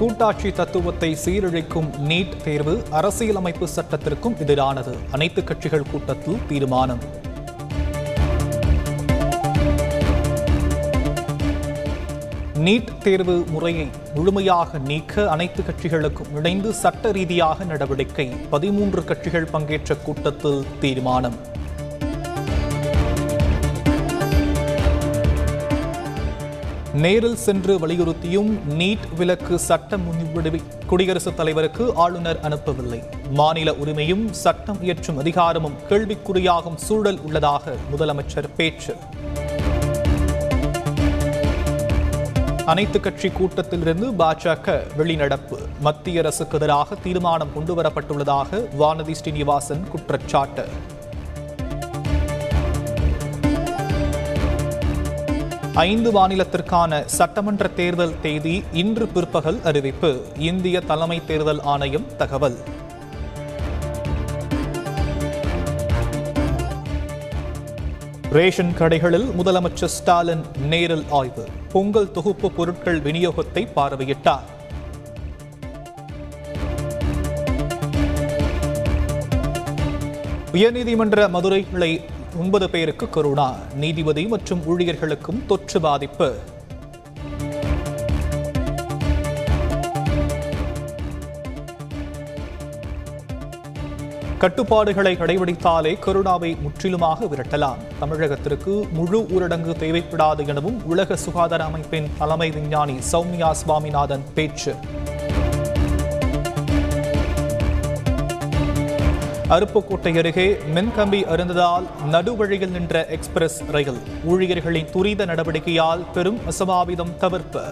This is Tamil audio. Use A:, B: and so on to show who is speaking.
A: கூட்டாட்சி தத்துவத்தை சீரழிக்கும் நீட் தேர்வு அரசியலமைப்பு சட்டத்திற்கும் எதிரானது. அனைத்து கட்சிகள் கூட்டத்தில் தீர்மானம். நீட் தேர்வு முறையை முழுமையாக நீக்க அனைத்து கட்சிகளுக்கும் இணைந்து சட்ட ரீதியாக நடவடிக்கை. பதிமூன்று கட்சிகள் பங்கேற்ற கூட்டத்தில் தீர்மானம். நேரில் சென்று வலியுறுத்தியும் நீட் விலக்கு சட்ட முன்வடிவை குடியரசுத் தலைவருக்கு ஆளுநர் அனுப்பவில்லை. மாநில உரிமையும் சட்டம் இயற்றும் அதிகாரமும் கேள்விக்குறியாகும் சூழல் உள்ளதாக முதலமைச்சர் பேச்சு. அனைத்து கட்சி கூட்டத்திலிருந்து பாஜக வெளிநடப்பு. மத்திய அரசுக்கு எதிராக தீர்மானம் கொண்டுவரப்பட்டுள்ளதாக வானதி ஸ்ரீனிவாசன் குற்றச்சாட்டு. ஐந்து மாநிலத்திற்கான சட்டமன்ற தேர்தல் தேதி இன்று பிற்பகல் அறிவிப்பு. இந்திய தலைமை தேர்தல் ஆணையம் தகவல். ரேஷன் கடைகளில் முதலமைச்சர் ஸ்டாலின் நேரில் ஆய்வு. பொங்கல் தொகுப்பு பொருட்கள் விநியோகத்தை பார்வையிட்டார். உயர்நீதிமன்ற மதுரை கிளை ஒன்பது பேருக்கு கொரோனா. நீதிபதி மற்றும் ஊழியர்களுக்கும் தொற்று பாதிப்பு. கட்டுப்பாடுகளை கடைபிடித்தாலே கொரோனாவை முற்றிலுமாக விரட்டலாம். தமிழகத்திற்கு முழு ஊரடங்கு தேவைப்படாது எனவும் உலக சுகாதார அமைப்பின் தலைமை விஞ்ஞானி சௌமியா சுவாமிநாதன் பேச்சு. அருப்புக்கோட்டை அருகே மின்கம்பி அருந்ததால் நடுவழியில் நின்ற எக்ஸ்பிரஸ் ரயில் ஊழியர்களின் துரித நடவடிக்கையால் பெரும் அசம்பாவிதம் தவிர்ப்பு.